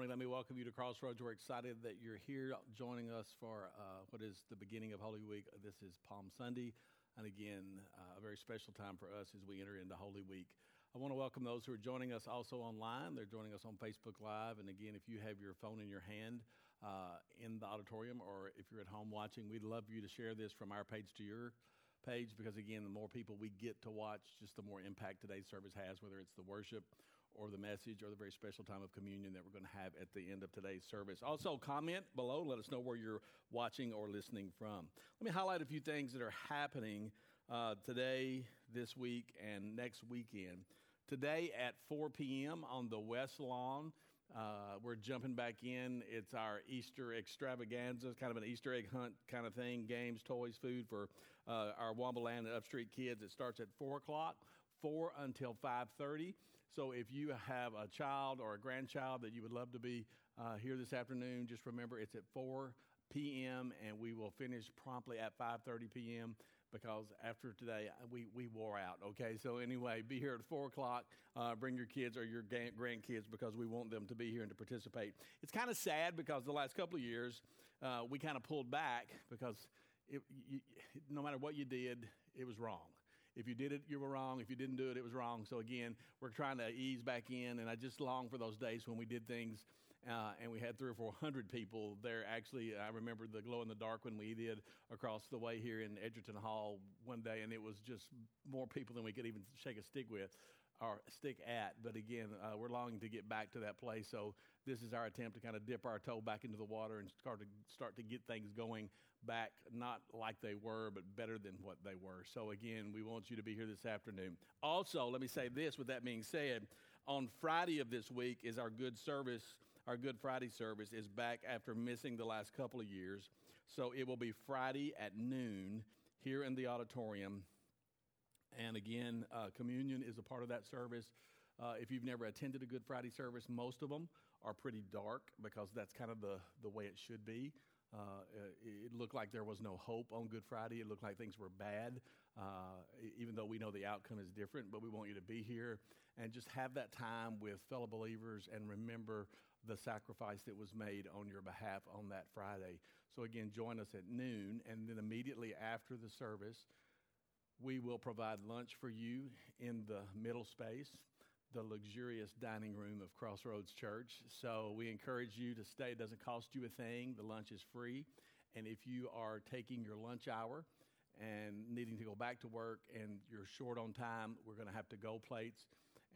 morning. Let me welcome you to Crossroads. We're excited that you're here joining us for uh, what is the beginning of Holy Week. This is Palm Sunday, and again, uh, a very special time for us as we enter into Holy Week. I want to welcome those who are joining us also online. They're joining us on Facebook Live. And again, if you have your phone in your hand uh, in the auditorium or if you're at home watching, we'd love you to share this from our page to your page because, again, the more people we get to watch, just the more impact today's service has, whether it's the worship or the message or the very special time of communion that we're going to have at the end of today's service. Also, comment below. Let us know where you're watching or listening from. Let me highlight a few things that are happening uh, today, this week, and next weekend. Today at 4 p.m. on the West Lawn, uh, we're jumping back in. It's our Easter extravaganza, kind of an Easter egg hunt kind of thing. Games, toys, food for uh, our Waumba Land and Upstreet kids. It starts at four o'clock, four until five thirty. So if you have a child or a grandchild that you would love to be uh, here this afternoon, just remember it's at 4 p.m. and we will finish promptly at 5:30 p.m. because after today we, we wore out. Okay, so anyway, be here at four o'clock. Uh, bring your kids or your grandkids because we want them to be here and to participate. It's kind of sad because the last couple of years uh, we kind of pulled back because it, you, no matter what you did, it was wrong. If you did it, you were wrong. If you didn't do it, it was wrong. So again, we're trying to ease back in, and I just long for those days when we did things uh, and we had three or four hundred people there. Actually, I remember the glow in the dark when we did across the way here in Edgerton Hall one day, and it was just more people than we could even shake a stick with or stick at. But again, uh, we're longing to get back to that place. So this is our attempt to kind of dip our toe back into the water and start to start to get things going back, not like they were, but better than what they were. So again, we want you to be here this afternoon. Also, let me say this. With that being said, on Friday of this week is our good service. Our Good Friday service is back after missing the last couple of years. So it will be Friday at noon here in the auditorium. And again, uh, communion is a part of that service. Uh, if you've never attended a Good Friday service, most of them are pretty dark because that's kind of the, the way it should be. Uh, it looked like there was no hope on Good Friday. It looked like things were bad, uh, even though we know the outcome is different. But we want you to be here and just have that time with fellow believers and remember the sacrifice that was made on your behalf on that Friday. So, again, join us at noon, and then immediately after the service, we will provide lunch for you in the middle space the luxurious dining room of Crossroads Church. So we encourage you to stay. It doesn't cost you a thing, the lunch is free. And if you are taking your lunch hour and needing to go back to work and you're short on time, we're going to have to go plates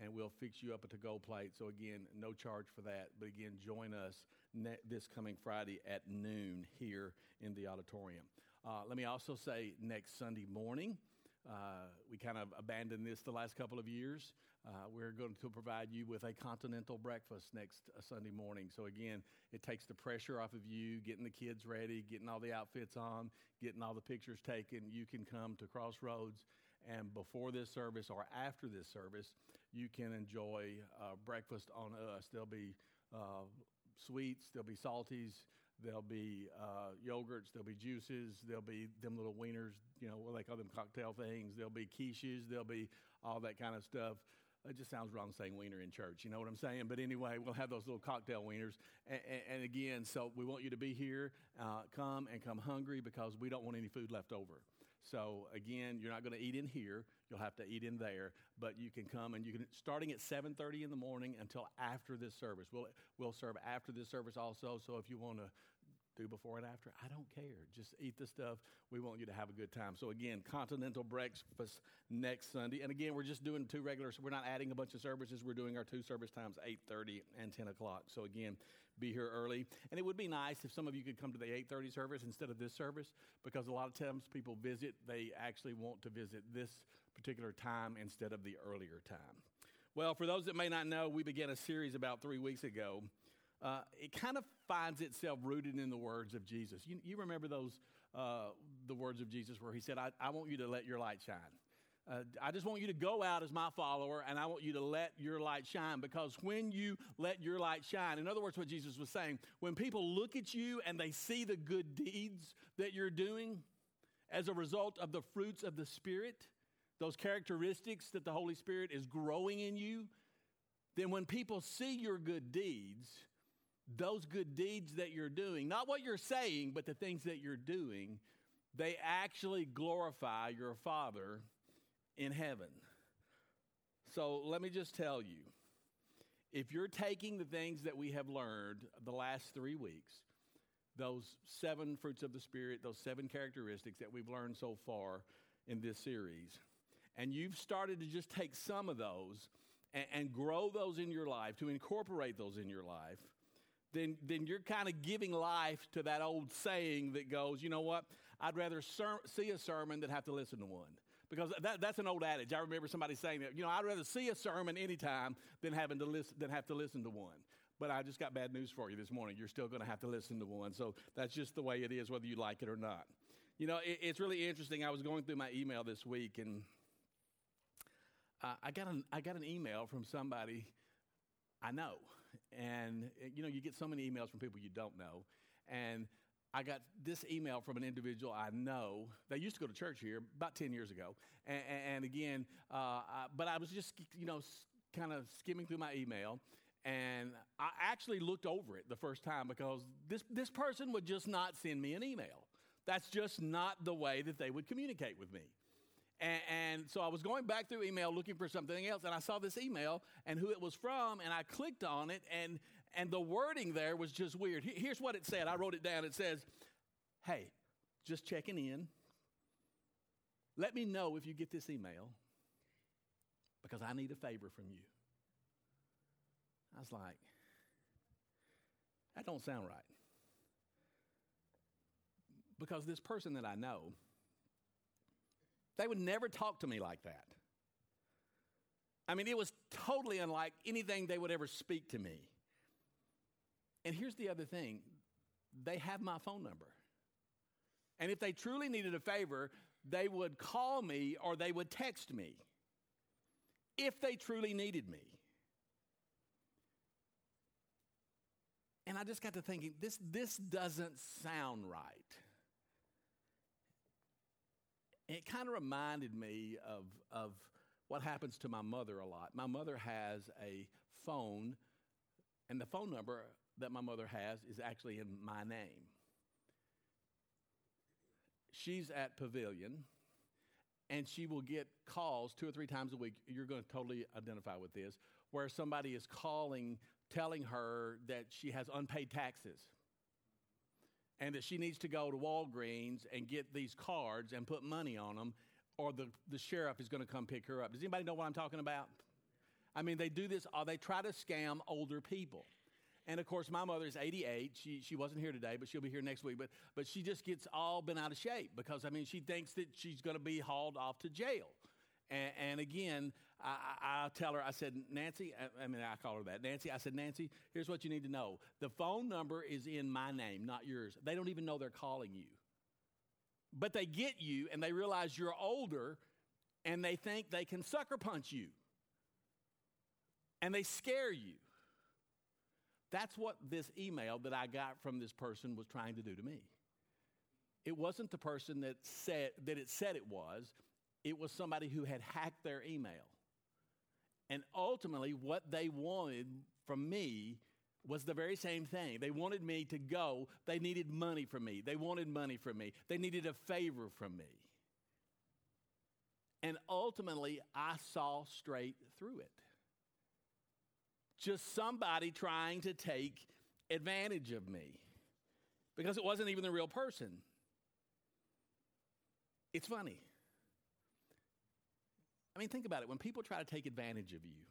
and we'll fix you up a to go plate. So, again, no charge for that. But again, join us ne- this coming Friday at noon here in the auditorium. Uh, let me also say next Sunday morning, uh, we kind of abandoned this the last couple of years. Uh, we're going to provide you with a continental breakfast next uh, Sunday morning. So, again, it takes the pressure off of you, getting the kids ready, getting all the outfits on, getting all the pictures taken. You can come to Crossroads, and before this service or after this service, you can enjoy uh, breakfast on us. There'll be uh, sweets, there'll be salties, there'll be uh, yogurts, there'll be juices, there'll be them little wieners, you know, what they call them cocktail things, there'll be quiches, there'll be all that kind of stuff. It just sounds wrong saying wiener in church. You know what I'm saying? But anyway, we'll have those little cocktail wieners. And, and, and again, so we want you to be here. Uh, come and come hungry because we don't want any food left over. So again, you're not going to eat in here. You'll have to eat in there. But you can come and you can starting at 7:30 in the morning until after this service. We'll we'll serve after this service also. So if you want to do before and after. I don't care. Just eat the stuff. We want you to have a good time. So again, continental breakfast next Sunday. And again, we're just doing two regular. so We're not adding a bunch of services. We're doing our two service times, 8:30 and 10 o'clock. So again, be here early. And it would be nice if some of you could come to the 8:30 service instead of this service, because a lot of times people visit, they actually want to visit this particular time instead of the earlier time. Well, for those that may not know, we began a series about three weeks ago uh, it kind of finds itself rooted in the words of Jesus. You, you remember those, uh, the words of Jesus where he said, I, I want you to let your light shine. Uh, I just want you to go out as my follower and I want you to let your light shine because when you let your light shine, in other words, what Jesus was saying, when people look at you and they see the good deeds that you're doing as a result of the fruits of the Spirit, those characteristics that the Holy Spirit is growing in you, then when people see your good deeds, those good deeds that you're doing, not what you're saying, but the things that you're doing, they actually glorify your Father in heaven. So let me just tell you if you're taking the things that we have learned the last three weeks, those seven fruits of the Spirit, those seven characteristics that we've learned so far in this series, and you've started to just take some of those and, and grow those in your life, to incorporate those in your life, then, then you're kind of giving life to that old saying that goes, you know what? I'd rather ser- see a sermon than have to listen to one. Because that, that's an old adage. I remember somebody saying that, you know, I'd rather see a sermon anytime than having to listen than have to listen to one. But I just got bad news for you this morning. You're still going to have to listen to one. So that's just the way it is, whether you like it or not. You know, it, it's really interesting. I was going through my email this week, and uh, I got an I got an email from somebody I know, and you know, you get so many emails from people you don't know, and I got this email from an individual I know. They used to go to church here about 10 years ago. And, and again, uh, I, but I was just, you know, kind of skimming through my email. And I actually looked over it the first time because this, this person would just not send me an email. That's just not the way that they would communicate with me. And, and, so I was going back through email looking for something else, and I saw this email and who it was from, and I clicked on it, and and the wording there was just weird. Here's what it said. I wrote it down. It says, Hey, just checking in. Let me know if you get this email because I need a favor from you. I was like, that don't sound right. Because this person that I know, they would never talk to me like that. I mean, it was totally unlike anything they would ever speak to me. And here's the other thing they have my phone number. And if they truly needed a favor, they would call me or they would text me if they truly needed me. And I just got to thinking, this, this doesn't sound right. It kind of reminded me of, of what happens to my mother a lot. My mother has a phone, and the phone number that my mother has is actually in my name. She's at Pavilion, and she will get calls two or three times a week. You're going to totally identify with this, where somebody is calling, telling her that she has unpaid taxes and that she needs to go to Walgreens and get these cards and put money on them, or the, the sheriff is going to come pick her up. Does anybody know what I'm talking about? I mean, they do this, uh, they try to scam older people. And of course, my mother is 88. She, she wasn't here today, but she'll be here next week. But, but she just gets all bent out of shape because, I mean, she thinks that she's going to be hauled off to jail. And, and again, I, I, tell her, I said, Nancy, I, I, mean, I call her that. Nancy, I said, Nancy, here's what you need to know. The phone number is in my name, not yours. They don't even know they're calling you. But they get you and they realize you're older and they think they can sucker punch you. And they scare you. That's what this email that I got from this person was trying to do to me. It wasn't the person that said that it said it was. It was somebody who had hacked their email. And ultimately what they wanted from me was the very same thing. They wanted me to go. They needed money from me. They wanted money from me. They needed a favor from me. And ultimately, I saw straight through it just somebody trying to take advantage of me because it wasn't even the real person. It's funny. I mean, think about it. When people try to take advantage of you,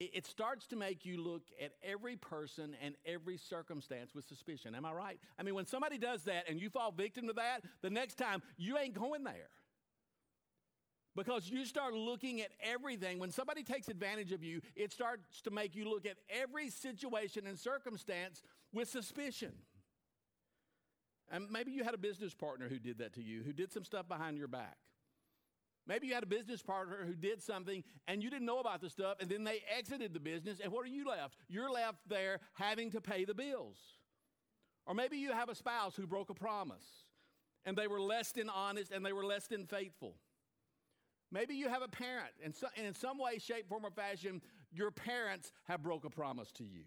it, it, starts to make you look at every person and every circumstance with suspicion. Am I right? I mean, when somebody does that and you fall victim to that, the next time you ain't going there. Because you start looking at everything. When somebody takes advantage of you, it starts to make you look at every situation and circumstance with suspicion. And maybe you had a business partner who did that to you, who did some stuff behind your back. Maybe you had a business partner who did something and you didn't know about the stuff, and then they exited the business, and what are you left? You're left there having to pay the bills. Or maybe you have a spouse who broke a promise, and they were less than honest and they were less than faithful. Maybe you have a parent, and, so, and in some way, shape, form, or fashion, your parents have broke a promise to you.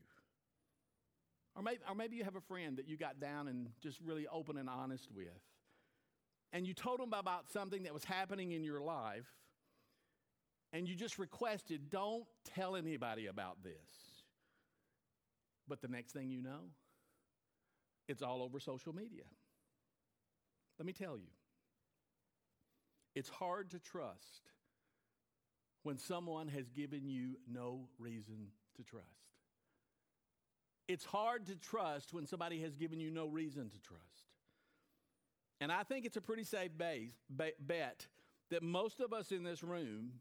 Or maybe, or maybe you have a friend that you got down and just really open and honest with. And you told them about something that was happening in your life, and you just requested, don't tell anybody about this. But the next thing you know, it's all over social media. Let me tell you, it's hard to trust when someone has given you no reason to trust. It's hard to trust when somebody has given you no reason to trust. And I think it's a pretty safe base, bet that most of us in this room,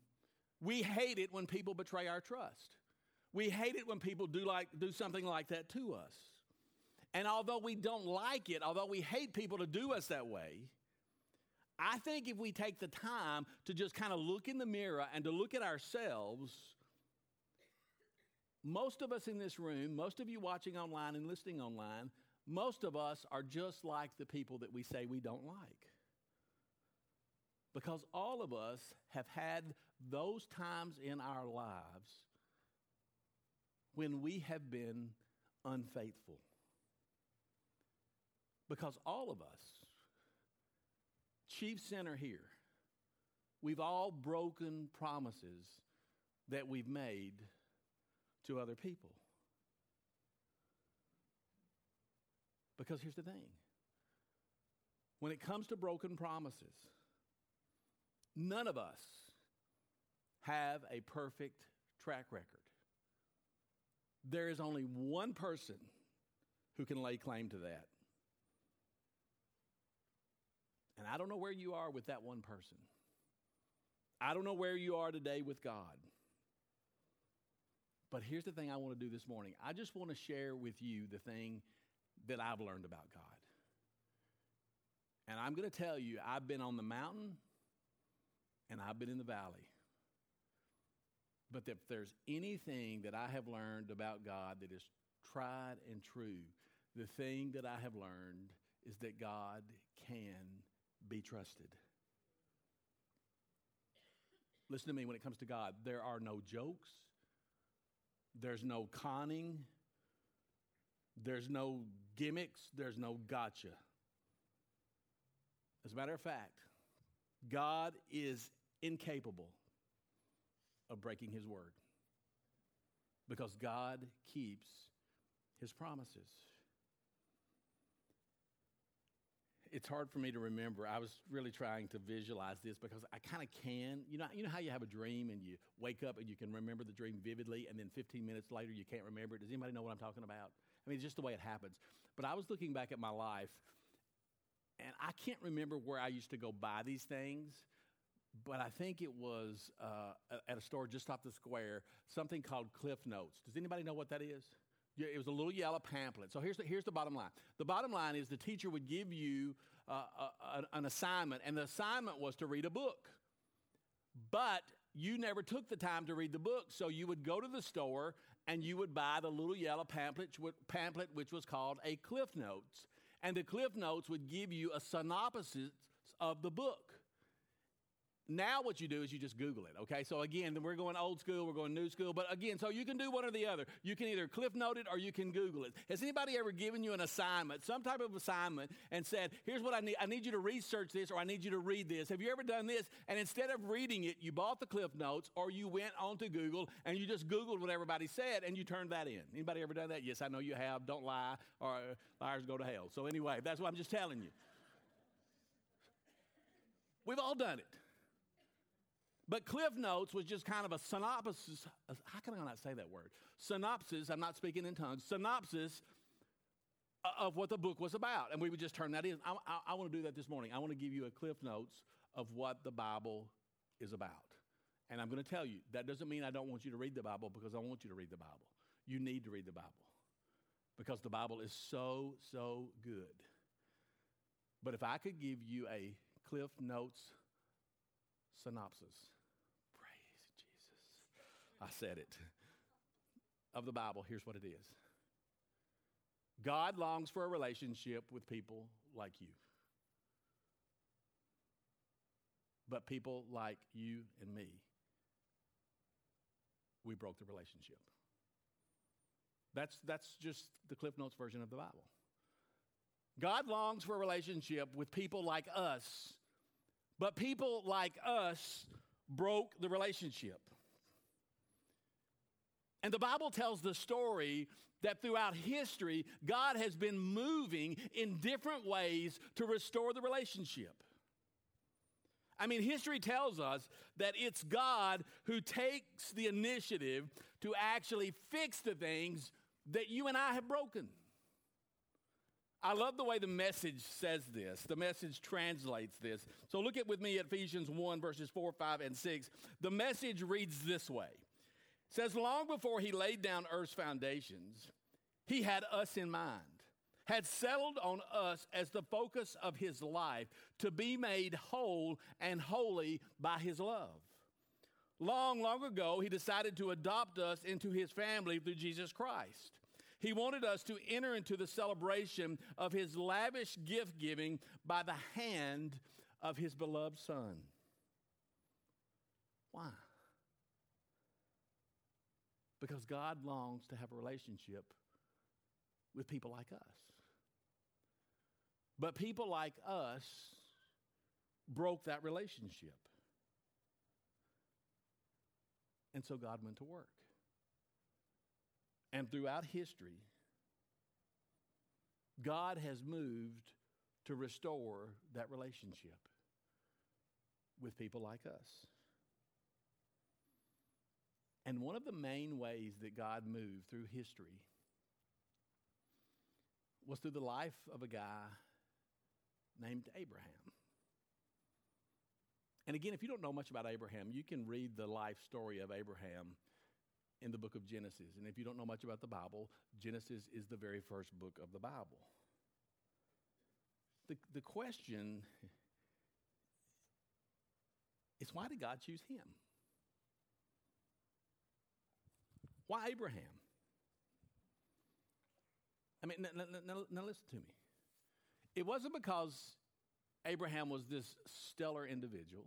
we hate it when people betray our trust. We hate it when people do, like, do something like that to us. And although we don't like it, although we hate people to do us that way, I think if we take the time to just kind of look in the mirror and to look at ourselves, most of us in this room, most of you watching online and listening online, most of us are just like the people that we say we don't like. Because all of us have had those times in our lives when we have been unfaithful. Because all of us, chief center here, we've all broken promises that we've made to other people. Because here's the thing when it comes to broken promises, none of us have a perfect track record. There is only one person who can lay claim to that. And I don't know where you are with that one person. I don't know where you are today with God. But here's the thing I want to do this morning I just want to share with you the thing that I've learned about God. And I'm going to tell you, I've been on the mountain and I've been in the valley. But if there's anything that I have learned about God that is tried and true, the thing that I have learned is that God can be trusted. Listen to me when it comes to God, there are no jokes, there's no conning, there's no gimmicks, there's no gotcha. As a matter of fact, God is incapable of breaking his word because God keeps his promises. It's hard for me to remember. I was really trying to visualize this because I kind of can. You know, you know how you have a dream and you wake up and you can remember the dream vividly, and then 15 minutes later you can't remember it. Does anybody know what I'm talking about? I mean, just the way it happens. But I was looking back at my life, and I can't remember where I used to go buy these things but I think it was uh, at a store just off the square, something called Cliff Notes. Does anybody know what that is? Yeah, it was a little yellow pamphlet. So here's the, here's the bottom line. The bottom line is the teacher would give you uh, a, an assignment, and the assignment was to read a book. But you never took the time to read the book, so you would go to the store and you would buy the little yellow pamphlet, pamphlet which was called a Cliff Notes. And the Cliff Notes would give you a synopsis of the book. Now, what you do is you just Google it, okay? So, again, we're going old school, we're going new school, but again, so you can do one or the other. You can either cliff note it or you can Google it. Has anybody ever given you an assignment, some type of assignment, and said, Here's what I need. I need you to research this or I need you to read this? Have you ever done this? And instead of reading it, you bought the cliff notes or you went onto Google and you just Googled what everybody said and you turned that in. Anybody ever done that? Yes, I know you have. Don't lie or liars go to hell. So, anyway, that's what I'm just telling you. We've all done it. But Cliff Notes was just kind of a synopsis. Uh, how can I not say that word? Synopsis, I'm not speaking in tongues, synopsis of what the book was about. And we would just turn that in. I, I, I want to do that this morning. I want to give you a Cliff Notes of what the Bible is about. And I'm going to tell you, that doesn't mean I don't want you to read the Bible because I want you to read the Bible. You need to read the Bible because the Bible is so, so good. But if I could give you a Cliff Notes synopsis, I said it. Of the Bible, here's what it is God longs for a relationship with people like you. But people like you and me, we broke the relationship. That's, that's just the Cliff Notes version of the Bible. God longs for a relationship with people like us, but people like us broke the relationship. And the Bible tells the story that throughout history, God has been moving in different ways to restore the relationship. I mean, history tells us that it's God who takes the initiative to actually fix the things that you and I have broken. I love the way the message says this. The message translates this. So look at with me at Ephesians 1, verses 4, 5, and 6. The message reads this way. Says, Long before he laid down earth's foundations, he had us in mind, had settled on us as the focus of his life to be made whole and holy by his love. Long, long ago, he decided to adopt us into his family through Jesus Christ. He wanted us to enter into the celebration of his lavish gift giving by the hand of his beloved Son. Why? Because God longs to have a relationship with people like us. But people like us broke that relationship. And so God went to work. And throughout history, God has moved to restore that relationship with people like us. And one of the main ways that God moved through history was through the life of a guy named Abraham. And again, if you don't know much about Abraham, you can read the life story of Abraham in the book of Genesis. And if you don't know much about the Bible, Genesis is the very first book of the Bible. The, the question is why did God choose him? Why Abraham? I mean, now, now, now listen to me. It wasn't because Abraham was this stellar individual.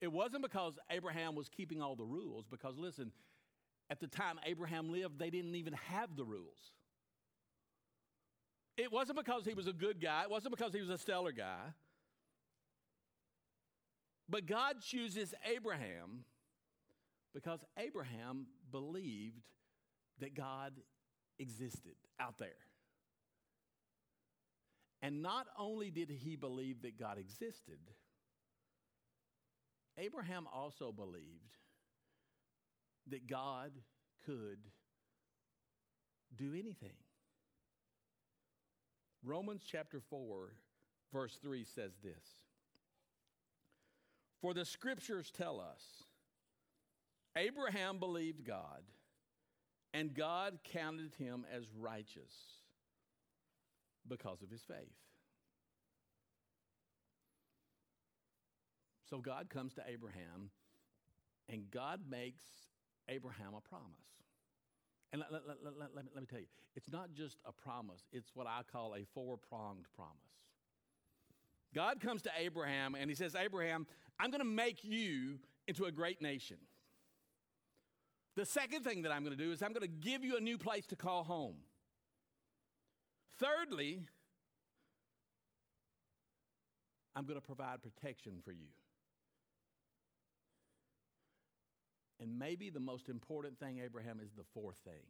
It wasn't because Abraham was keeping all the rules, because listen, at the time Abraham lived, they didn't even have the rules. It wasn't because he was a good guy, it wasn't because he was a stellar guy. But God chooses Abraham because Abraham believed that God existed out there. And not only did he believe that God existed, Abraham also believed that God could do anything. Romans chapter 4, verse 3 says this For the scriptures tell us Abraham believed God, and God counted him as righteous because of his faith. So God comes to Abraham, and God makes Abraham a promise. And let, let, let, let, me, let me tell you, it's not just a promise, it's what I call a four pronged promise. God comes to Abraham and he says, Abraham, I'm going to make you into a great nation. The second thing that I'm going to do is I'm going to give you a new place to call home. Thirdly, I'm going to provide protection for you. And maybe the most important thing, Abraham, is the fourth thing.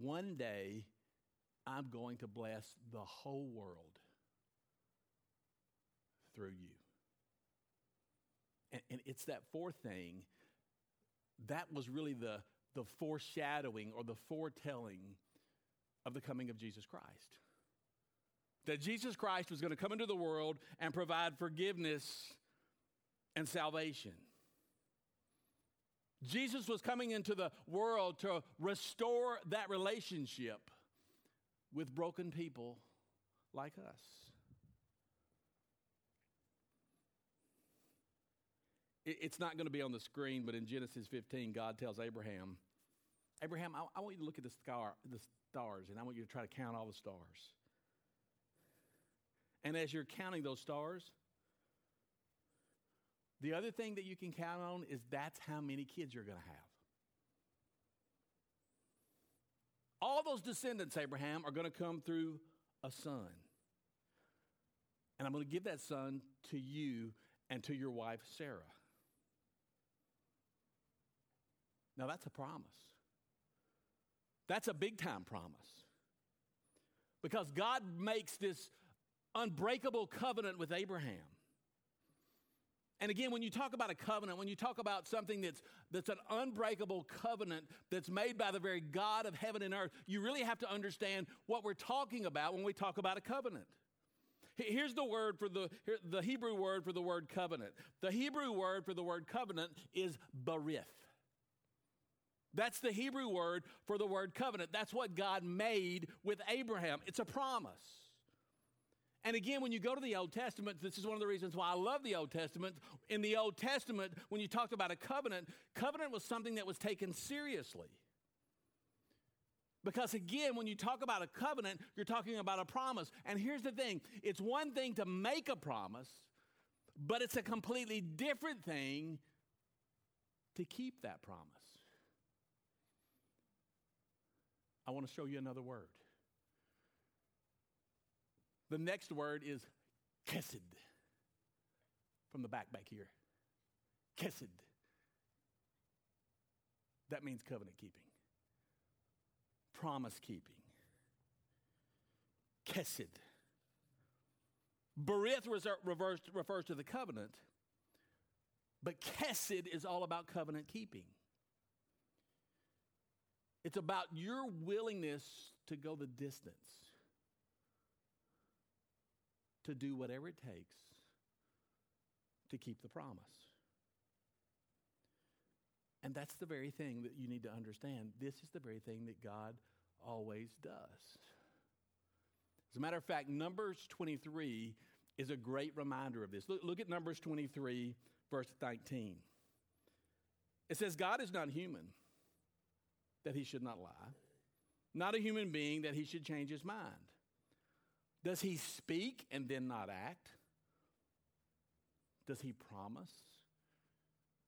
One day, I'm going to bless the whole world through you. And, and it's that fourth thing that was really the, the foreshadowing or the foretelling of the coming of Jesus Christ. That Jesus Christ was going to come into the world and provide forgiveness and salvation. Jesus was coming into the world to restore that relationship with broken people like us. It's not going to be on the screen, but in Genesis 15, God tells Abraham, Abraham, I, I want you to look at the, star, the stars, and I want you to try to count all the stars. And as you're counting those stars, the other thing that you can count on is that's how many kids you're going to have. all those descendants, Abraham, are going to come through a son. And I'm going to give that son to you and to your wife, Sarah. Now, that's a promise. That's a big time promise. Because God makes this unbreakable covenant with Abraham. And again, when you talk about a covenant, when you talk about something that's, that's an unbreakable covenant that's made by the very God of heaven and earth, you really have to understand what we're talking about when we talk about a covenant. Here's the word for the, the Hebrew word for the word covenant. The Hebrew word for the word covenant is berith. That's the Hebrew word for the word covenant. That's what God made with Abraham. It's a promise. And again, when you go to the Old Testament, this is one of the reasons why I love the Old Testament. In the Old Testament, when you talked about a covenant, covenant was something that was taken seriously. Because again, when you talk about a covenant, you're talking about a promise. And here's the thing it's one thing to make a promise, but it's a completely different thing to keep that promise. I want to show you another word. The next word is kesed. From the back back here. Kesed. That means covenant keeping, promise keeping. Kesed. Berith refers, to the covenant, but Kesed is all about covenant keeping. It's about your willingness to go the distance to do whatever it takes to keep the promise. And that's the very thing that you need to understand. This is the very thing that God always does. As a matter of fact, Numbers 23 is a great reminder of this. Look, look at Numbers 23, verse 19. It says, God is not human, that he should not lie, not a human being, that he should change his mind. Does he speak and then not act? Does he promise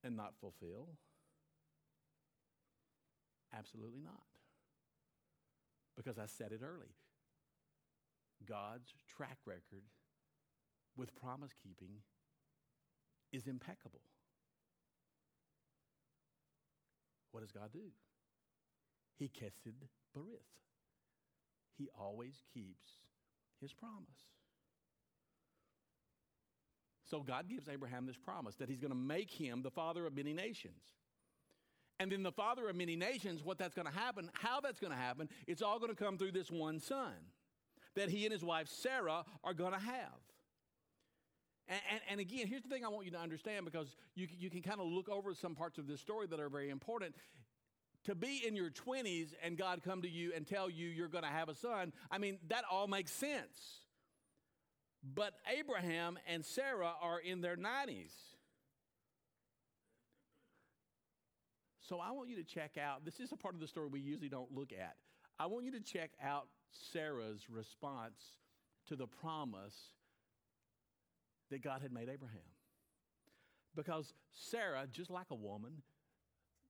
and not fulfill? Absolutely not. Because I said it early. God's track record with promise keeping is impeccable. What does God do? He kesed berith. He always keeps his promise. So God gives Abraham this promise that he's going to make him the father of many nations. And then the father of many nations, what that's going to happen, how that's going to happen, it's all going to come through this one son that he and his wife Sarah are going to have. And, and, and, again, here's the thing I want you to understand because you, you can kind of look over some parts of this story that are very important to be in your 20s and God come to you and tell you you're going to have a son, I mean, that all makes sense. But Abraham and Sarah are in their 90s. So I want you to check out this is a part of the story we usually don't look at. I want you to check out Sarah's response to the promise that God had made Abraham. Because Sarah, just like a woman,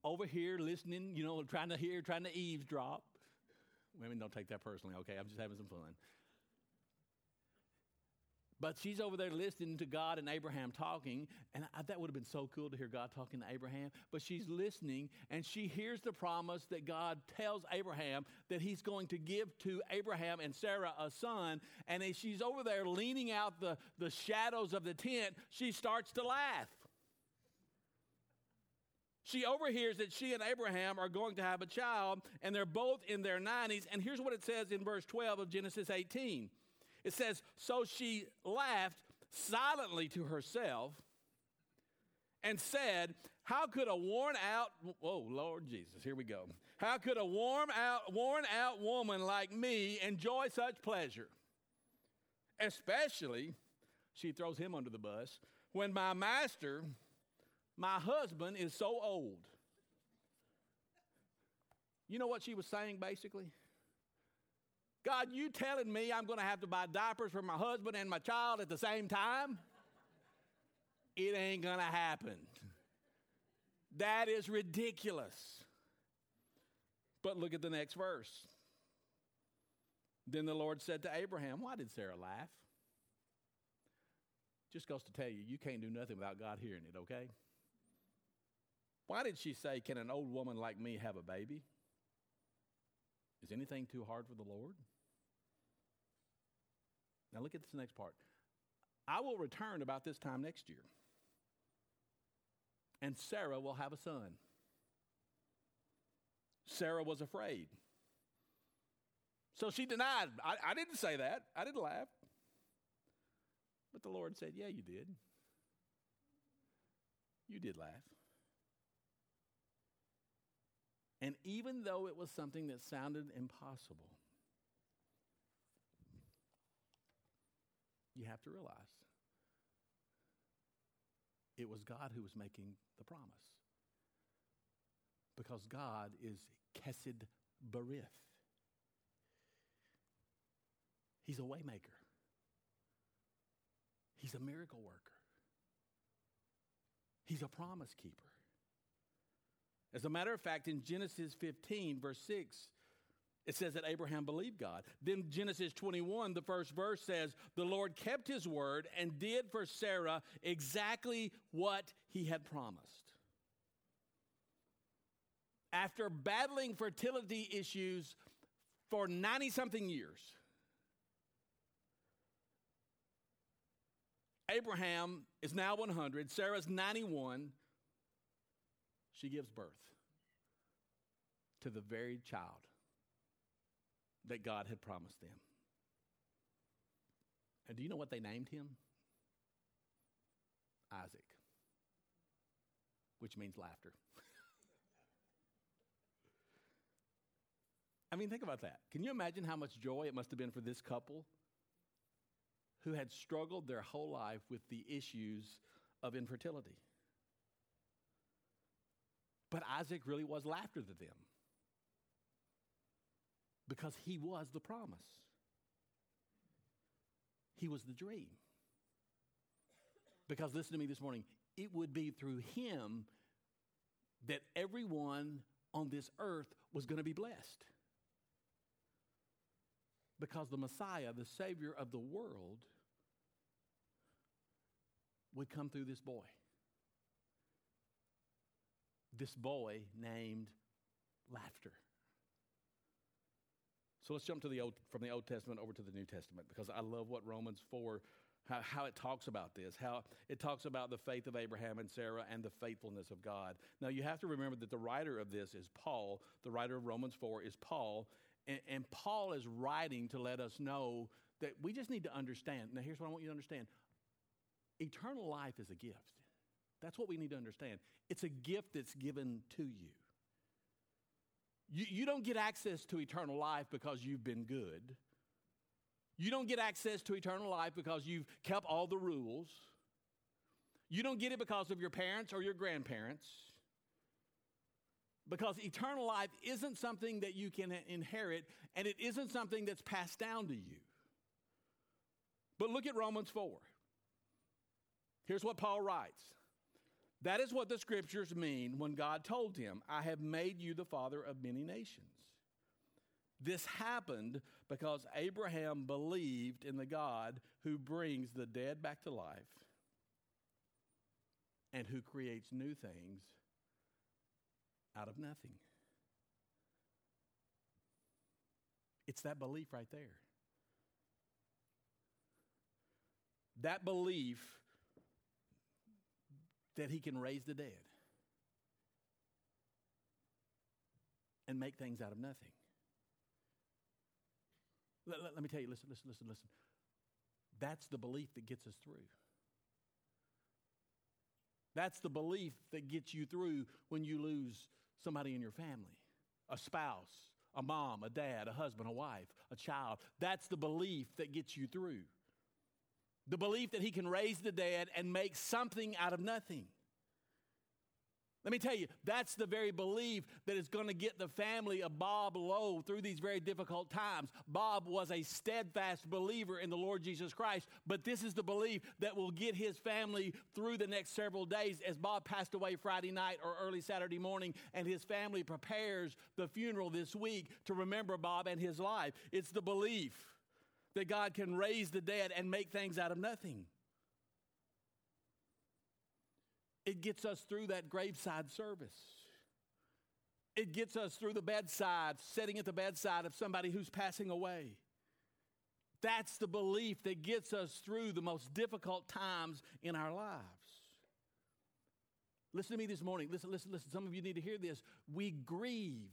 over here listening, you know, trying to hear, trying to eavesdrop. Women don't take that personally, okay? I'm just having some fun. But she's over there listening to God and Abraham talking, and I, that would have been so cool to hear God talking to Abraham. But she's listening, and she hears the promise that God tells Abraham that he's going to give to Abraham and Sarah a son. And as she's over there leaning out the, the shadows of the tent, she starts to laugh. She overhears that she and Abraham are going to have a child, and they're both in their 90s. And here's what it says in verse 12 of Genesis 18 it says, So she laughed silently to herself and said, How could a worn out, oh Lord Jesus, here we go. How could a warm out, worn out woman like me enjoy such pleasure? Especially, she throws him under the bus, when my master my husband is so old. You know what she was saying basically? God, you telling me I'm going to have to buy diapers for my husband and my child at the same time? It ain't going to happen. That is ridiculous. But look at the next verse. Then the Lord said to Abraham, Why did Sarah laugh? Just goes to tell you, you can't do nothing without God hearing it, okay? Why did she say, Can an old woman like me have a baby? Is anything too hard for the Lord? Now look at this next part. I will return about this time next year, and Sarah will have a son. Sarah was afraid. So she denied. I, I didn't say that. I didn't laugh. But the Lord said, Yeah, you did. You did laugh. And even though it was something that sounded impossible, you have to realize it was God who was making the promise. Because God is Kesed Berith. He's a waymaker. He's a miracle worker. He's a promise keeper. As a matter of fact, in Genesis 15, verse 6, it says that Abraham believed God. Then Genesis 21, the first verse says, The Lord kept his word and did for Sarah exactly what he had promised. After battling fertility issues for 90 something years, Abraham is now 100, Sarah's 91. She gives birth to the very child that God had promised them. And do you know what they named him? Isaac, which means laughter. I mean, think about that. Can you imagine how much joy it must have been for this couple who had struggled their whole life with the issues of infertility? But Isaac really was laughter to them because he was the promise, he was the dream. Because listen to me this morning, it would be through him that everyone on this earth was going to be blessed. Because the Messiah, the Savior of the world, would come through this boy. This boy named Laughter. So let's jump to the old, from the Old Testament over to the New Testament because I love what Romans 4, how, how it talks about this, how it talks about the faith of Abraham and Sarah and the faithfulness of God. Now, you have to remember that the writer of this is Paul. The writer of Romans 4 is Paul. And, and Paul is writing to let us know that we just need to understand. Now, here's what I want you to understand eternal life is a gift. That's what we need to understand. It's a gift that's given to you. You, you don't get access to eternal life because you've been good. You don't get access to eternal life because you've kept all the rules. You don't get it because of your parents or your grandparents. Because eternal life isn't something that you can inherit, and it isn't something that's passed down to you. But look at Romans 4. Here's what Paul writes that is what the scriptures mean when God told him, I have made you the father of many nations. This happened because Abraham believed in the God who brings the dead back to life and who creates new things out of nothing. It's that belief right there. That belief that he can raise the dead and make things out of nothing. Let, let, let, me tell you, listen, listen, listen, listen. That's the belief that gets us through. That's the belief that gets you through when you lose somebody in your family a spouse, a mom, a dad, a husband, a wife, a child. That's the belief that gets you through. The belief that he can raise the dead and make something out of nothing. Let me tell you, that's the very belief that is going to get the family of Bob Lowe through these very difficult times. Bob was a steadfast believer in the Lord Jesus Christ, but this is the belief that will get his family through the next several days as Bob passed away Friday night or early Saturday morning, and his family prepares the funeral this week to remember Bob and his life. It's the belief that God can raise the dead and make things out of nothing. It gets us through that graveside service. It gets us through the bedside, sitting at the bedside of somebody who's passing away. That's the belief that gets us through the most difficult times in our lives. Listen to me this morning. Listen, listen, listen. Some of you need to hear this. We grieve,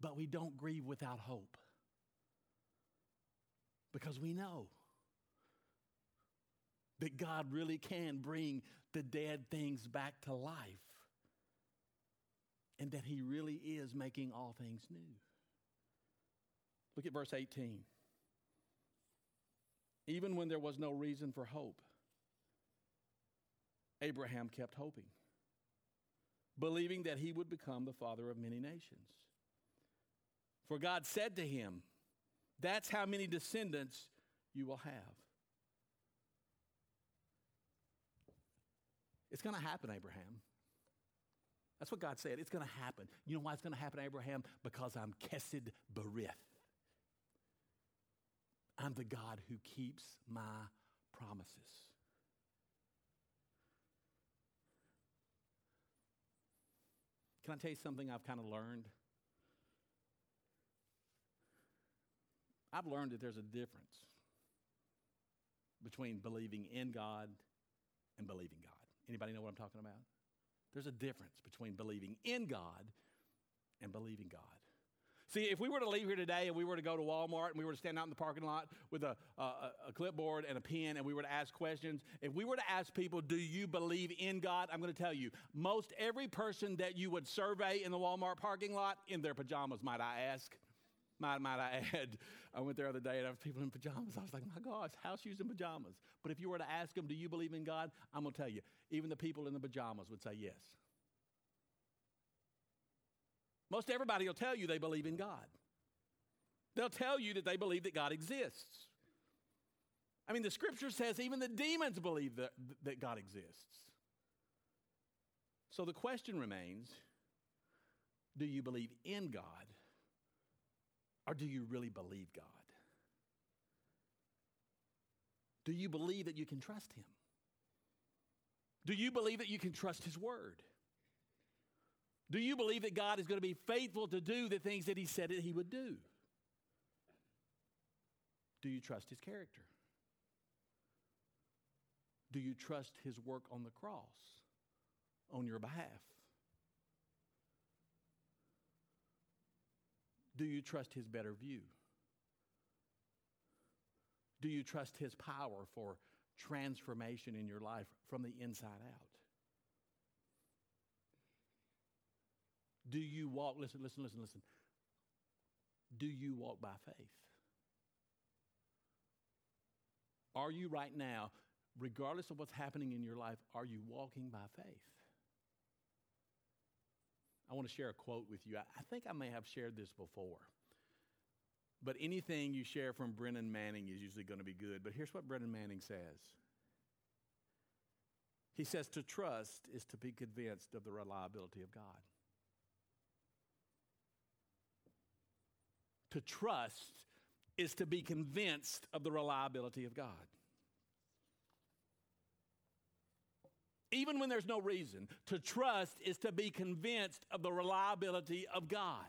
but we don't grieve without hope. Because we know that God really can bring the dead things back to life and that He really is making all things new. Look at verse 18. Even when there was no reason for hope, Abraham kept hoping, believing that he would become the father of many nations. For God said to him, That's how many descendants you will have. It's going to happen, Abraham. That's what God said. It's going to happen. You know why it's going to happen, Abraham? Because I'm Kesed Berith. I'm the God who keeps my promises. Can I tell you something I've kind of learned? I've learned that there's a difference between believing in God and believing God. Anybody know what I'm talking about? There's a difference between believing in God and believing God. See, if we were to leave here today and we were to go to Walmart and we were to stand out in the parking lot with a, a, a, clipboard and a pen and we were to ask questions, if we were to ask people, Do you believe in God? I'm going to tell you, most every person that you would survey in the Walmart parking lot, in their pajamas, might I ask, might, might I add, I went there the other day and I was people in pajamas. I was like, my gosh, house shoes and pajamas. But if you were to ask them, do you believe in God? I'm going to tell you, even the people in the pajamas would say yes. Most everybody will tell you they believe in God. They'll tell you that they believe that God exists. I mean, the scripture says even the demons believe that, that God exists. So the question remains do you believe in God or do you really believe God? Do you believe that you can trust Him? Do you believe that you can trust His Word? Do you believe that God is going to be faithful to do the things that He said that He would do? Do you trust His character? Do you trust His work on the cross on your behalf? Do you trust his better view? Do you trust his power for transformation in your life from the inside out? Do you walk, listen, listen, listen, listen. Do you walk by faith? Are you right now, regardless of what's happening in your life, are you walking by faith? I want to share a quote with you. I, I think I may have shared this before. But anything you share from Brennan Manning is usually going to be good. But here's what Brennan Manning says He says, To trust is to be convinced of the reliability of God. To trust is to be convinced of the reliability of God. Even when there's no reason. To trust is to be convinced of the reliability of God.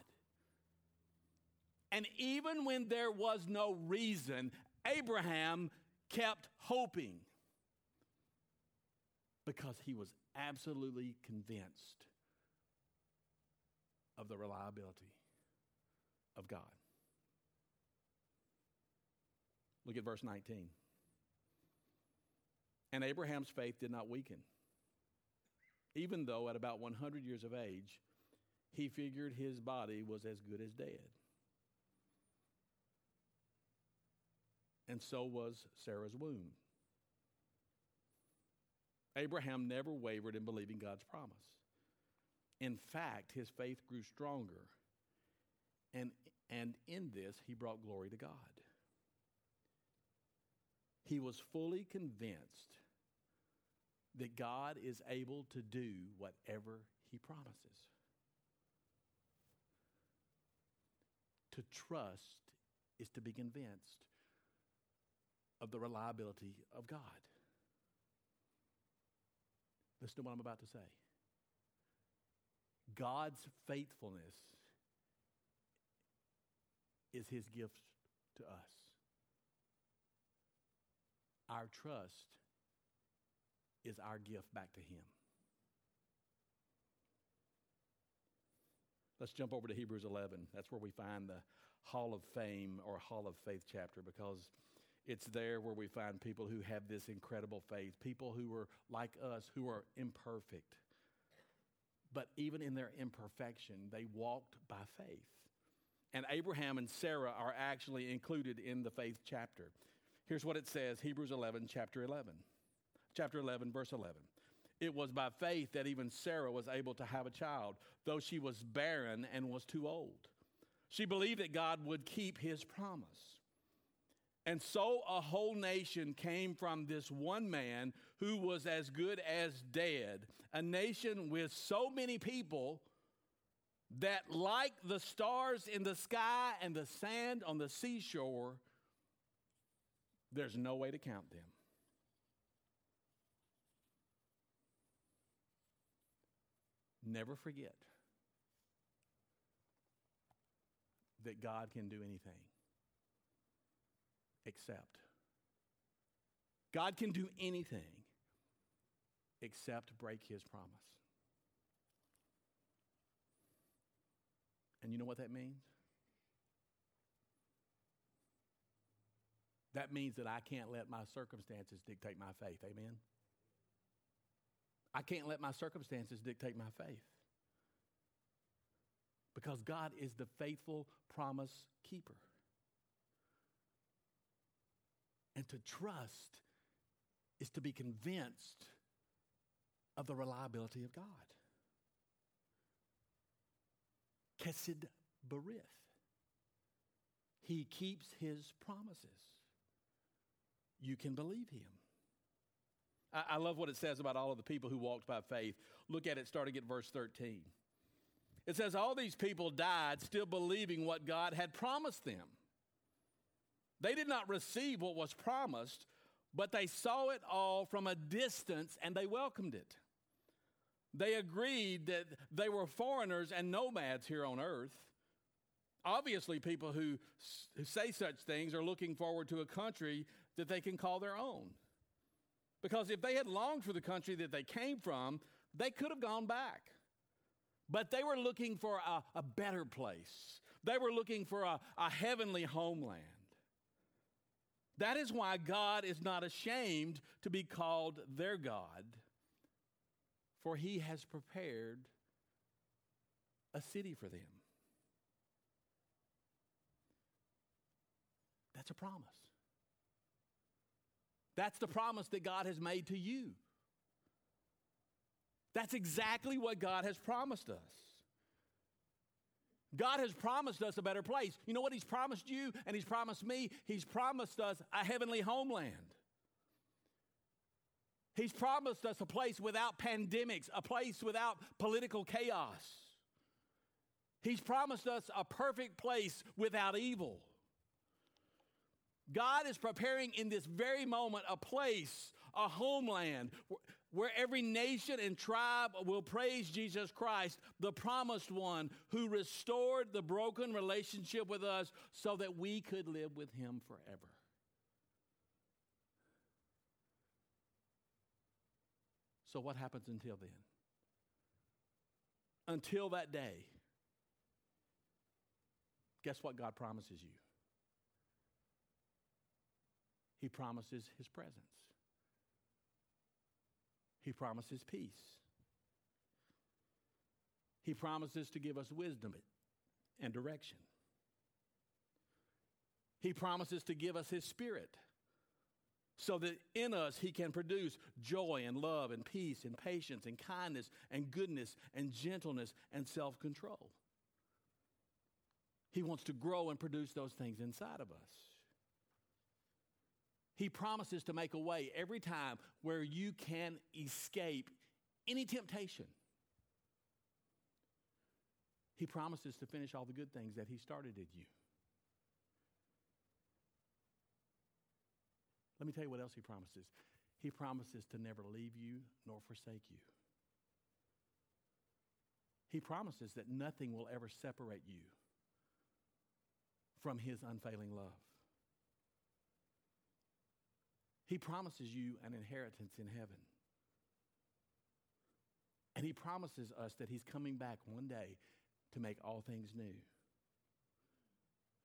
And even when there was no reason, Abraham kept hoping because he was absolutely convinced of the reliability of God. Look at verse 19. And Abraham's faith did not weaken even though at about 100 years of age, he figured his body was as good as dead. And so was Sarah's womb. Abraham never wavered in believing God's promise. In fact, his faith grew stronger. And, and in this, he brought glory to God. He was fully convinced that God is able to do whatever he promises. To trust is to be convinced of the reliability of God. Listen to what I'm about to say. God's faithfulness is his gift to us. Our trust is our gift back to him. Let's jump over to Hebrews 11. That's where we find the Hall of Fame or Hall of Faith chapter because it's there where we find people who have this incredible faith, people who are like us, who are imperfect. But even in their imperfection, they walked by faith. And Abraham and Sarah are actually included in the faith chapter. Here's what it says Hebrews 11, chapter 11. Chapter 11, verse 11. It was by faith that even Sarah was able to have a child, though she was barren and was too old. She believed that God would keep his promise. And so a whole nation came from this one man who was as good as dead, a nation with so many people that, like the stars in the sky and the sand on the seashore, there's no way to count them. Never forget that God can do anything except. God can do anything except break his promise. And you know what that means? That means that I can't let my circumstances dictate my faith. Amen? I can't let my circumstances dictate my faith. Because God is the faithful promise keeper. And to trust is to be convinced of the reliability of God. Kesed Berith. He keeps his promises. You can believe him. I, love what it says about all of the people who walked by faith. Look at it starting at verse 13. It says, All these people died still believing what God had promised them. They did not receive what was promised, but they saw it all from a distance and they welcomed it. They agreed that they were foreigners and nomads here on earth. Obviously, people who, who say such things are looking forward to a country that they can call their own. Because if they had longed for the country that they came from, they could have gone back. But they were looking for a, a better place, they were looking for a, a heavenly homeland. That is why God is not ashamed to be called their God, for he has prepared a city for them. That's a promise. That's the promise that God has made to you. That's exactly what God has promised us. God has promised us a better place. You know what He's promised you and He's promised me? He's promised us a heavenly homeland. He's promised us a place without pandemics, a place without political chaos. He's promised us a perfect place without evil. God is preparing in this very moment a place, a homeland where every nation and tribe will praise Jesus Christ, the promised one who restored the broken relationship with us so that we could live with him forever. So, what happens until then? Until that day, guess what God promises you? He promises his presence. He promises peace. He promises to give us wisdom and direction. He promises to give us His Spirit so that in us he can produce joy and love and peace and patience and kindness and goodness and gentleness and self control. He wants to grow and produce those things inside of us. He promises to make a way every time where you can escape any temptation. He promises to finish all the good things that He started in you. Let me tell you what else He promises. He promises to never leave you nor forsake you. He promises that nothing will ever separate you from His unfailing love. He promises you an inheritance in heaven. And He promises us that He's coming back one day to make all things new.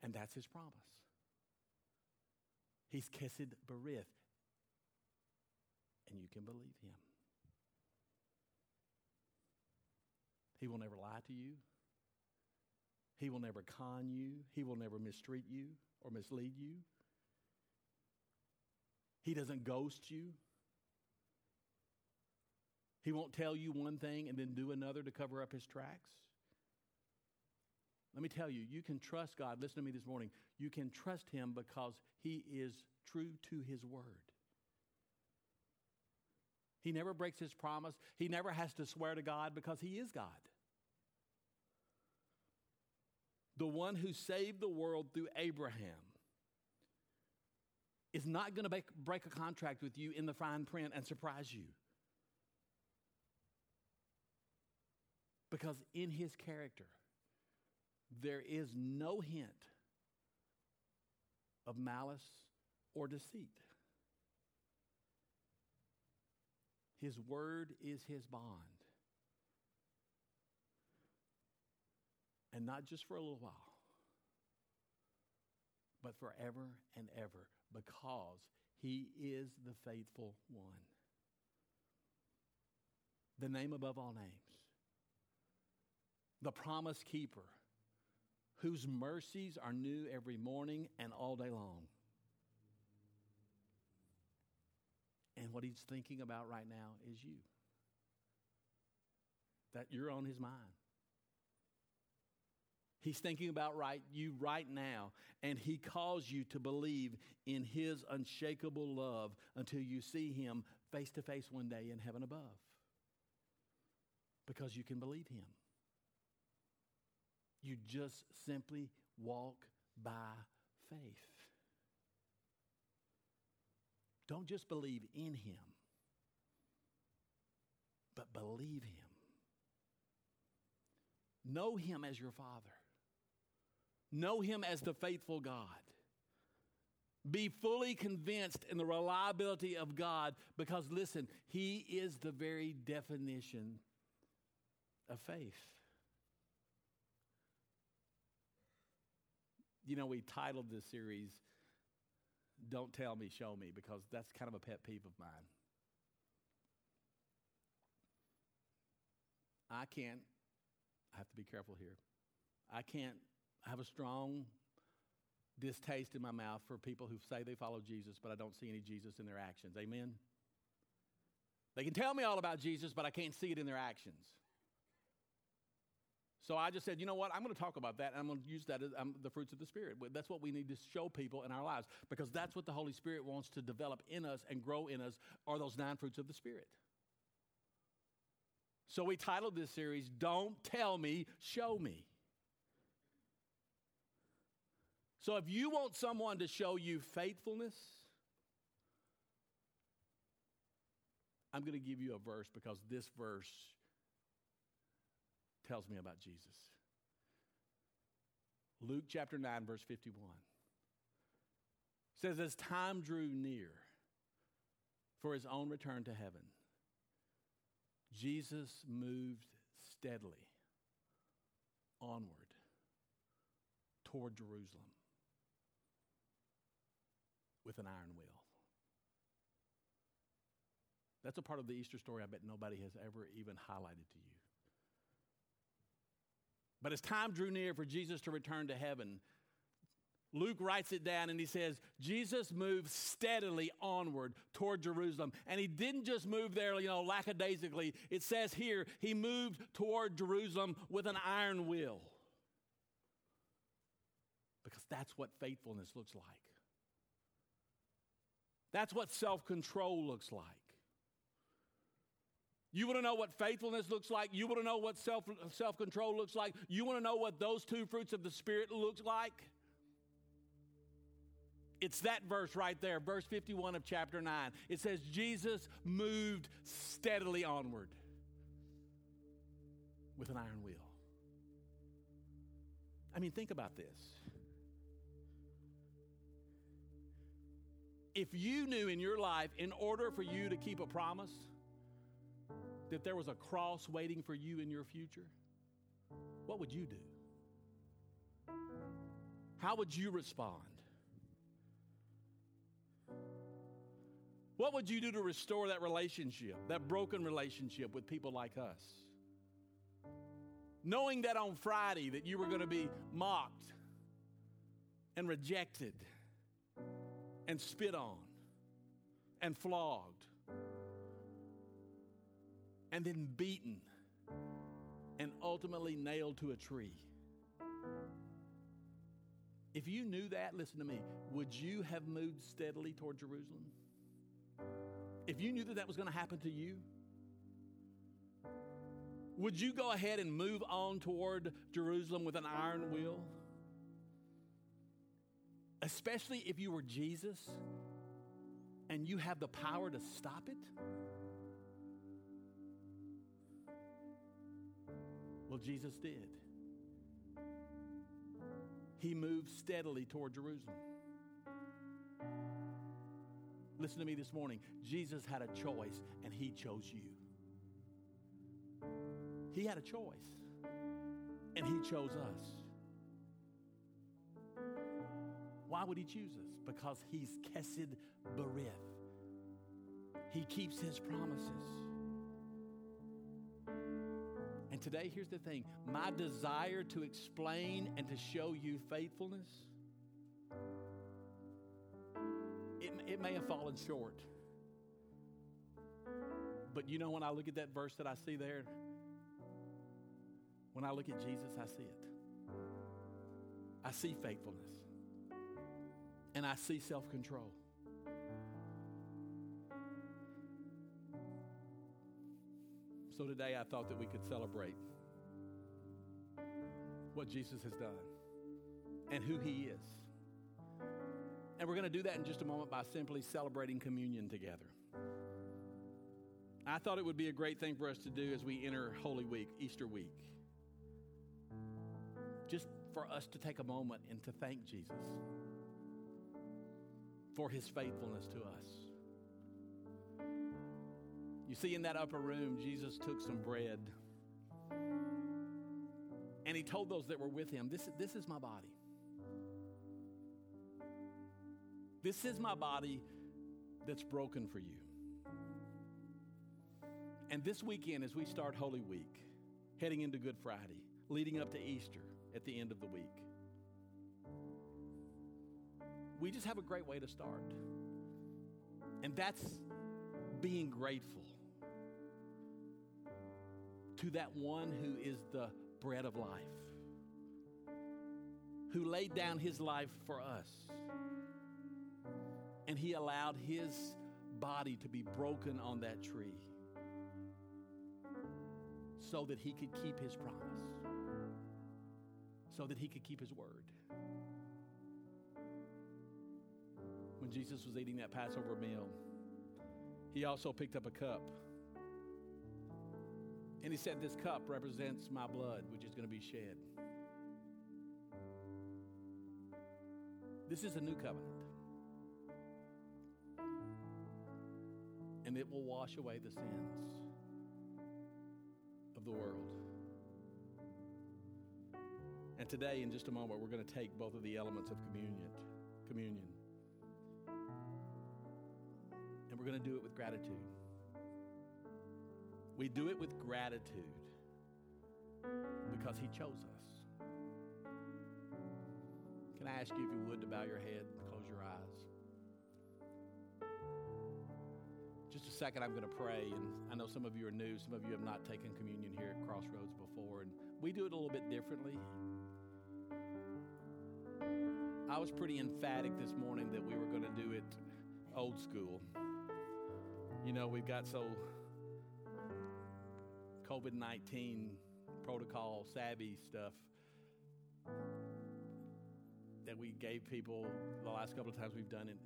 And that's His promise. He's Kesed Berith. And you can believe Him. He will never lie to you. He will never con you. He will never mistreat you or mislead you. He doesn't ghost you. He won't tell you one thing and then do another to cover up his tracks. Let me tell you, you can trust God. Listen to me this morning. You can trust him because he is true to his word. He never breaks his promise. He never has to swear to God because he is God. The one who saved the world through Abraham is not going to break a contract with you in the fine print and surprise you. Because in his character, there is no hint of malice or deceit. His word is his bond. And not just for a little while, but forever and ever because he is the faithful one. The name above all names. The promise keeper, whose mercies are new every morning and all day long. And what he's thinking about right now is you. That you're on his mind. He's thinking about right, you right now, and He calls you to believe in His unshakable love until you see Him face to face one day in heaven above. Because you can believe Him. You just simply walk by faith. Don't just believe in Him, but believe Him. Know Him as your Father. Know Him as the faithful God. Be fully convinced in the reliability of God because, listen, He is the very definition of faith. You know, we titled this series, Don't Tell Me, Show Me, because that's kind of a pet peeve of mine. I can't, I have to be careful here. I can't I have a strong distaste in my mouth for people who say they follow Jesus, but I don't see any Jesus in their actions. Amen? They can tell me all about Jesus, but I can't see it in their actions. So I just said, you know what? I'm going to talk about that, and I'm going to use that as um, the fruits of the Spirit. That's what we need to show people in our lives, because that's what the Holy Spirit wants to develop in us and grow in us, are those nine fruits of the Spirit. So we titled this series, Don't Tell Me, Show Me. So if you want someone to show you faithfulness, I'm going to give you a verse because this verse tells me about Jesus. Luke chapter 9, verse 51 says, As time drew near for his own return to heaven, Jesus moved steadily onward toward Jerusalem with an iron will. That's a part of the Easter story I bet nobody has ever even highlighted to you. But as time drew near for Jesus to return to heaven, Luke writes it down and he says, Jesus moved steadily onward toward Jerusalem. And he didn't just move there, you know, lackadaisically. It says here, he moved toward Jerusalem with an iron will. Because that's what faithfulness looks like. That's what self control looks like. You want to know what faithfulness looks like? You want to know what self self control looks like? You want to know what those two fruits of the Spirit looks like? It's that verse right there, verse 51 of chapter 9. It says, Jesus moved steadily onward with an iron wheel. I mean, think about this. If you knew in your life, in order for you to keep a promise, that there was a cross waiting for you in your future, what would you do? How would you respond? What would you do to restore that relationship, that broken relationship with people like us? Knowing that on Friday that you were going to be mocked and rejected and spit on and flogged and then beaten and ultimately nailed to a tree. If you knew that, listen to me, would you have moved steadily toward Jerusalem? If you knew that that was going to happen to you, would you go ahead and move on toward Jerusalem with an iron will? Especially if you were Jesus and you have the power to stop it? Well, Jesus did. He moved steadily toward Jerusalem. Listen to me this morning. Jesus had a choice, and he chose you. He had a choice, and he chose us. Why would he choose us? Because he's Kesed Berith. He keeps his promises. And today, here's the thing my desire to explain and to show you faithfulness it, it may have fallen short. But you know, when I look at that verse that I see there, when I look at Jesus, I see it. I see faithfulness. And I see self control. So today I thought that we could celebrate what Jesus has done and who he is. And we're going to do that in just a moment by simply celebrating communion together. I thought it would be a great thing for us to do as we enter Holy Week, Easter week. Just for us to take a moment and to thank Jesus for his faithfulness to us. You see, in that upper room, Jesus took some bread and he told those that were with him, This, this is my body. This is my body that's broken for you. And this weekend, as we start Holy Week, heading into Good Friday, leading up to Easter at the end of the week, we just have a great way to start. And that's being grateful to that one who is the bread of life, who laid down his life for us and he allowed his body to be broken on that tree so that he could keep his promise, so that he could keep his word. When Jesus was eating that Passover meal, he also picked up a cup. And he said, This cup represents my blood, which is going to be shed. This is a new covenant. and it will wash away the sins of the world. And today, in just a moment, we're going to take both of the elements of communion, communion, we're going to do it with gratitude. We do it with gratitude because He chose us. Can I ask you, if you would, to bow your head and close your eyes? Just a second, I'm going to pray. And I know some of you are new, some of you have not taken communion here at Crossroads before, and we do it a little bit differently. I was pretty emphatic this morning that we were going to do it old school. You know, we've got so COVID 19 protocol savvy stuff that we gave people the last couple of times we've done it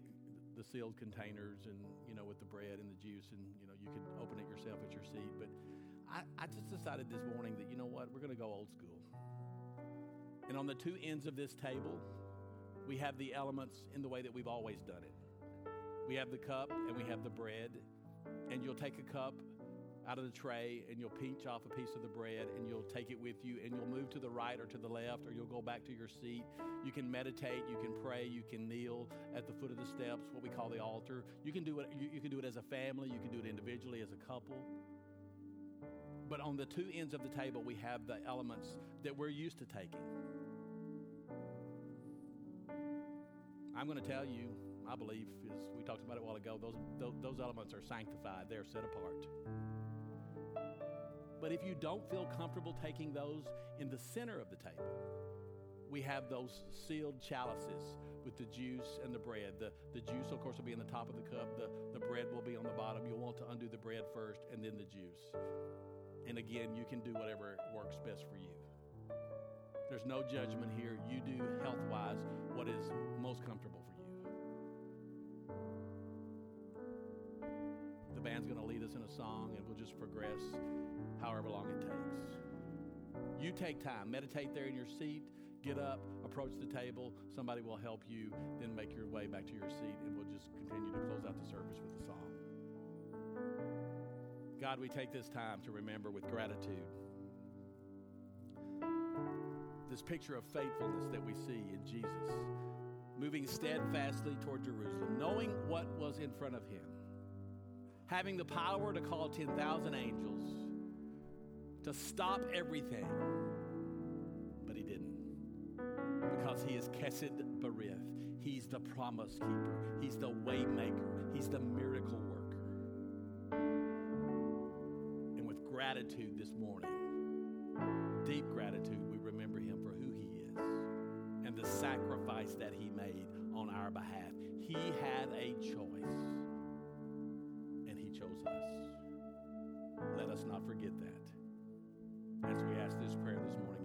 the sealed containers and you know with the bread and the juice and you know you could open it yourself at your seat. But i, I just decided this morning that you know what we're going to go old school. And on the two ends of this table we have the elements in the way that we've always done it. We have the cup and we have the bread and you'll take a cup out of the tray and you'll pinch off a piece of the bread and you'll take it with you and you'll move to the right or to the left or you'll go back to your seat. You can meditate, you can pray, you can kneel at the foot of the steps, what we call the altar. You can do it you, you can do it as a family, you can do it individually as a couple. But on the two ends of the table we have the elements that we're used to taking. I'm going to tell you my belief is we talked about it a while ago those, those, elements are sanctified they're set apart but if you don't feel comfortable taking those in the center of the table, we have those sealed chalices with the juice and the bread. The, the juice, of course, will be in the top of the cup. The, the bread will be on the bottom. You'll want to undo the bread first and then the juice. And again, you can do whatever works best for you. There's no judgment here. You do health wise what is most comfortable. The band's going to lead us in a song and we'll just progress however long it takes. You take time, meditate there in your seat, get up, approach the table. Somebody will help you, then make your way back to your seat, and we'll just continue to close out the service with a song. God, we take this time to remember with gratitude this picture of faithfulness that we see in Jesus, moving steadfastly toward Jerusalem, knowing what was in front of him, having the power to call 10,000 angels to stop everything. But he didn't. Because he is Kesed Berith. He's the promise keeper. He's the way maker. He's the miracle worker. And with gratitude this morning, deep gratitude, the sacrifice that he made on our behalf. He had a choice, and he chose us. Let us not forget that as we ask this prayer this morning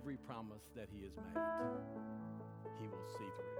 every promise that He has made, He will see through.